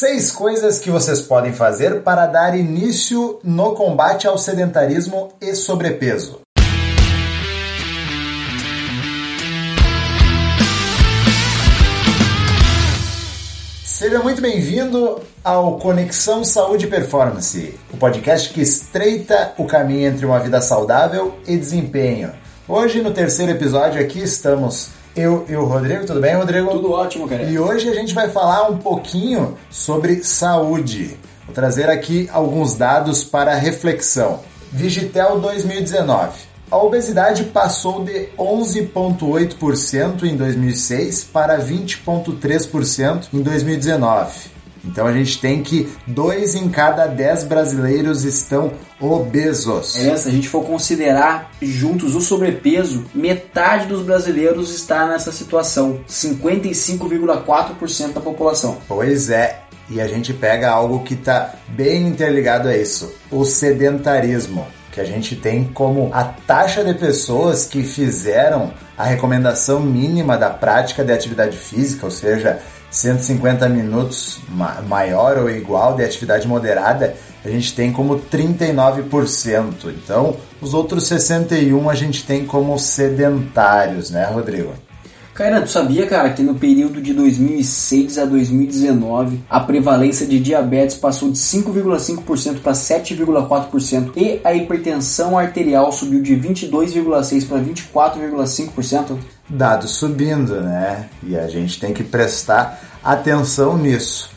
Seis coisas que vocês podem fazer para dar início no combate ao sedentarismo e sobrepeso. Seja muito bem-vindo ao Conexão Saúde e Performance, o podcast que estreita o caminho entre uma vida saudável e desempenho. Hoje, no terceiro episódio aqui, estamos eu e o Rodrigo. Tudo bem, Rodrigo? Tudo ótimo, cara. E hoje a gente vai falar um pouquinho sobre saúde. Vou trazer aqui alguns dados para reflexão. Vigitel 2019. A obesidade passou de 11,8% em 2006 para 20,3% em 2019. Então a gente tem que dois em cada dez brasileiros estão obesos. É, se a gente for considerar juntos o sobrepeso, metade dos brasileiros está nessa situação, 55,4% da população. Pois é, e a gente pega algo que está bem interligado a isso, o sedentarismo que a gente tem como a taxa de pessoas que fizeram a recomendação mínima da prática de atividade física, ou seja, 150 minutos maior ou igual de atividade moderada, a gente tem como 39%. Então, os outros 61 a gente tem como sedentários, né, Rodrigo? Cara, tu sabia, cara, que no período de 2006 a 2019 a prevalência de diabetes passou de 5,5% para 7,4% e a hipertensão arterial subiu de 22,6% para 24,5%? Dados subindo, né? E a gente tem que prestar atenção nisso.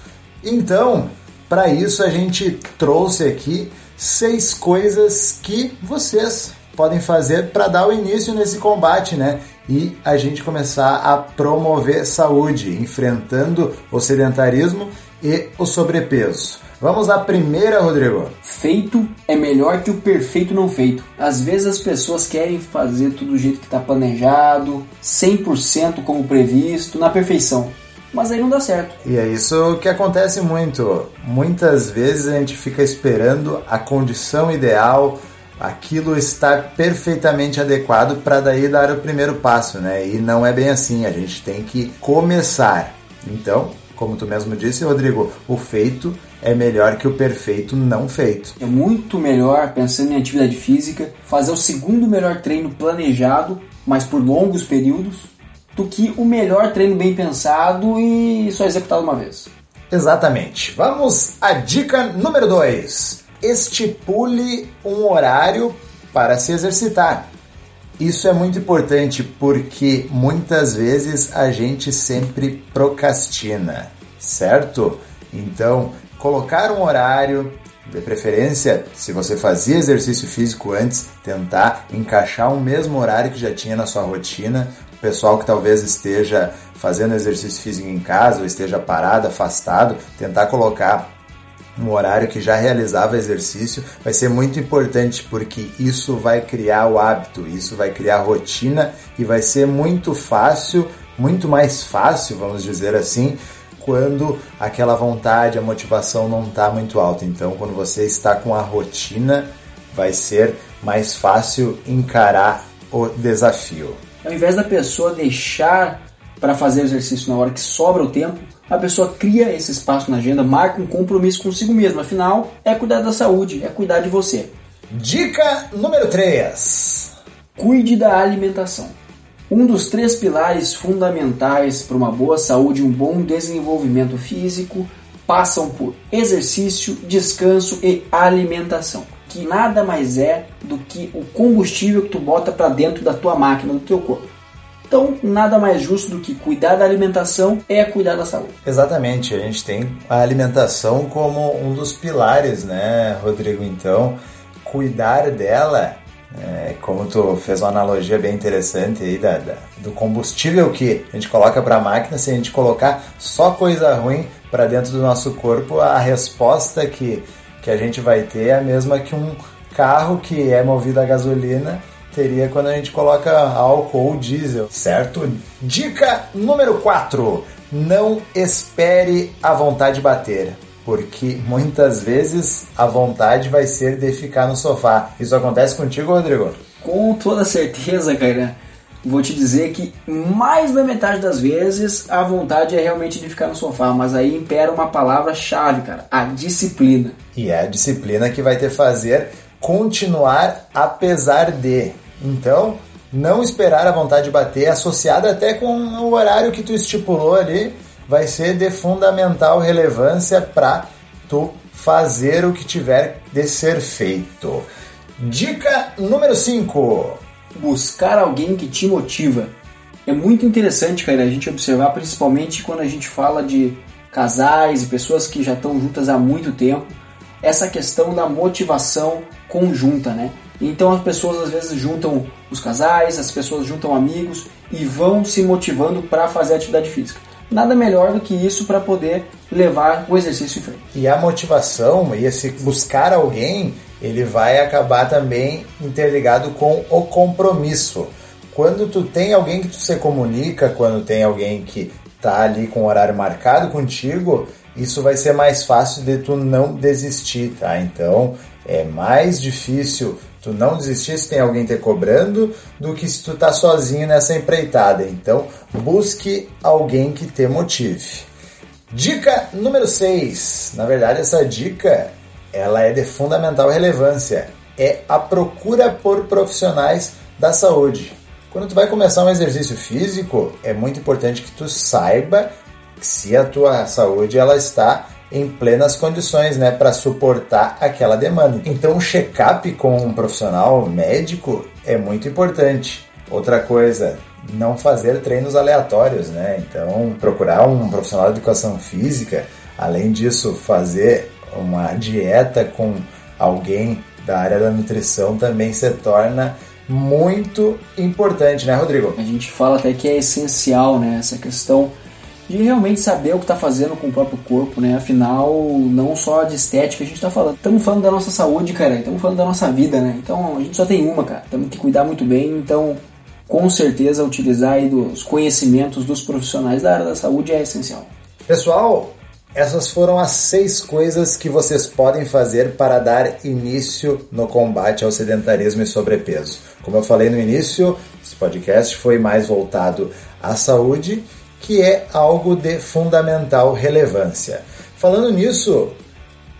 Então, para isso a gente trouxe aqui seis coisas que vocês podem fazer para dar o início nesse combate, né? E a gente começar a promover saúde, enfrentando o sedentarismo e o sobrepeso. Vamos à primeira, Rodrigo. Feito é melhor que o perfeito não feito. Às vezes as pessoas querem fazer tudo do jeito que está planejado, 100% como previsto, na perfeição. Mas aí não dá certo. E é isso que acontece muito. Muitas vezes a gente fica esperando a condição ideal, aquilo está perfeitamente adequado para daí dar o primeiro passo, né? E não é bem assim, a gente tem que começar. Então, como tu mesmo disse, Rodrigo, o feito é melhor que o perfeito não feito. É muito melhor, pensando em atividade física, fazer o segundo melhor treino planejado, mas por longos períodos, do que o melhor treino bem pensado e só executado uma vez. Exatamente. Vamos à dica número 2 estipule um horário para se exercitar. Isso é muito importante porque muitas vezes a gente sempre procrastina, certo? Então, colocar um horário, de preferência, se você fazia exercício físico antes, tentar encaixar o mesmo horário que já tinha na sua rotina. O pessoal que talvez esteja fazendo exercício físico em casa ou esteja parado, afastado, tentar colocar um horário que já realizava exercício, vai ser muito importante porque isso vai criar o hábito, isso vai criar rotina e vai ser muito fácil, muito mais fácil, vamos dizer assim, quando aquela vontade, a motivação não está muito alta. Então, quando você está com a rotina, vai ser mais fácil encarar o desafio. Ao invés da pessoa deixar para fazer exercício na hora que sobra o tempo, a pessoa cria esse espaço na agenda, marca um compromisso consigo mesma. Afinal, é cuidar da saúde, é cuidar de você. Dica número 3: Cuide da alimentação. Um dos três pilares fundamentais para uma boa saúde e um bom desenvolvimento físico passam por exercício, descanso e alimentação, que nada mais é do que o combustível que tu bota para dentro da tua máquina, do teu corpo. Então, nada mais justo do que cuidar da alimentação é cuidar da saúde. Exatamente, a gente tem a alimentação como um dos pilares, né, Rodrigo? Então, cuidar dela, é, como tu fez uma analogia bem interessante aí da, da do combustível que a gente coloca para a máquina, se a gente colocar só coisa ruim para dentro do nosso corpo, a resposta que, que a gente vai ter é a mesma que um carro que é movido a gasolina teria quando a gente coloca álcool ou diesel, certo? Dica número 4: não espere a vontade bater. Porque muitas vezes a vontade vai ser de ficar no sofá. Isso acontece contigo, Rodrigo? Com toda certeza, cara. vou te dizer que mais da metade das vezes a vontade é realmente de ficar no sofá, mas aí impera uma palavra-chave, cara, a disciplina. E é a disciplina que vai te fazer continuar apesar de. Então, não esperar a vontade de bater, associada até com o horário que tu estipulou ali, vai ser de fundamental relevância para tu fazer o que tiver de ser feito. Dica número 5 buscar alguém que te motiva. É muito interessante, cara, a gente observar, principalmente quando a gente fala de casais e pessoas que já estão juntas há muito tempo, essa questão da motivação conjunta, né? Então as pessoas às vezes juntam os casais, as pessoas juntam amigos e vão se motivando para fazer atividade física. Nada melhor do que isso para poder levar o exercício em frente. E a motivação e esse buscar alguém ele vai acabar também interligado com o compromisso. Quando tu tem alguém que tu se comunica, quando tem alguém que tá ali com o horário marcado contigo, isso vai ser mais fácil de tu não desistir, tá? Então é mais difícil tu não desistir se tem alguém te cobrando do que se tu tá sozinho nessa empreitada. Então busque alguém que te motive. Dica número 6. Na verdade, essa dica ela é de fundamental relevância. É a procura por profissionais da saúde. Quando tu vai começar um exercício físico, é muito importante que tu saiba se a tua saúde ela está em plenas condições, né, para suportar aquela demanda. Então, o check-up com um profissional médico é muito importante. Outra coisa, não fazer treinos aleatórios, né? Então, procurar um profissional de educação física, além disso, fazer uma dieta com alguém da área da nutrição também se torna muito importante, né, Rodrigo? A gente fala até que é essencial, né, essa questão de realmente saber o que está fazendo com o próprio corpo, né? Afinal, não só de estética a gente está falando. Estamos falando da nossa saúde, cara. Estamos falando da nossa vida, né? Então a gente só tem uma, cara. Temos que cuidar muito bem. Então, com certeza, utilizar aí dos conhecimentos dos profissionais da área da saúde é essencial. Pessoal, essas foram as seis coisas que vocês podem fazer para dar início no combate ao sedentarismo e sobrepeso. Como eu falei no início, esse podcast foi mais voltado à saúde, que é algo de fundamental relevância. Falando nisso,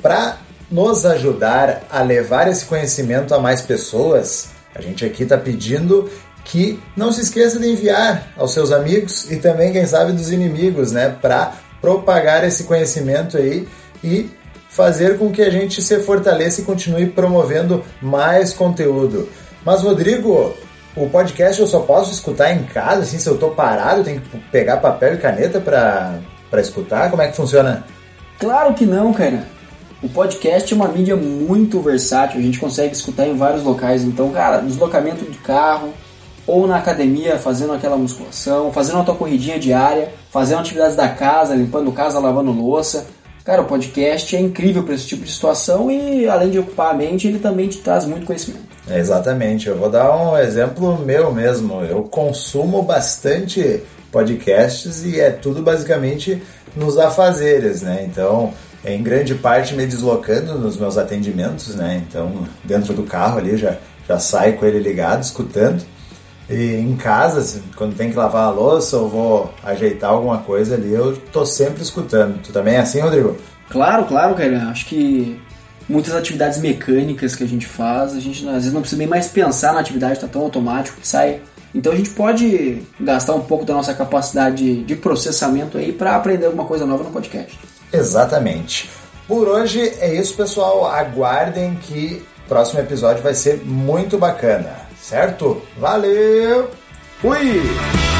para nos ajudar a levar esse conhecimento a mais pessoas, a gente aqui está pedindo que não se esqueça de enviar aos seus amigos e também, quem sabe, dos inimigos, né? Para propagar esse conhecimento aí e fazer com que a gente se fortaleça e continue promovendo mais conteúdo. Mas, Rodrigo, o podcast eu só posso escutar em casa, assim, se eu tô parado, eu tenho que pegar papel e caneta para escutar? Como é que funciona? Claro que não, cara. O podcast é uma mídia muito versátil, a gente consegue escutar em vários locais. Então, cara, deslocamento de carro, ou na academia fazendo aquela musculação, fazendo a tua corridinha diária, fazendo atividades da casa, limpando casa, lavando louça. Cara, o podcast é incrível para esse tipo de situação e além de ocupar a mente, ele também te traz muito conhecimento. É, exatamente, eu vou dar um exemplo meu mesmo. Eu consumo bastante podcasts e é tudo basicamente nos afazeres, né? Então, em grande parte me deslocando nos meus atendimentos, né? Então, dentro do carro ali já já saio com ele ligado, escutando. E em casa, quando tem que lavar a louça ou vou ajeitar alguma coisa ali, eu tô sempre escutando. Tu também é assim, Rodrigo? Claro, claro, cara. Acho que muitas atividades mecânicas que a gente faz, a gente às vezes não precisa nem mais pensar na atividade, tá tão automático que sai. Então a gente pode gastar um pouco da nossa capacidade de processamento aí para aprender alguma coisa nova no podcast. Exatamente. Por hoje é isso, pessoal. Aguardem que o próximo episódio vai ser muito bacana certo? Valeu! Fui!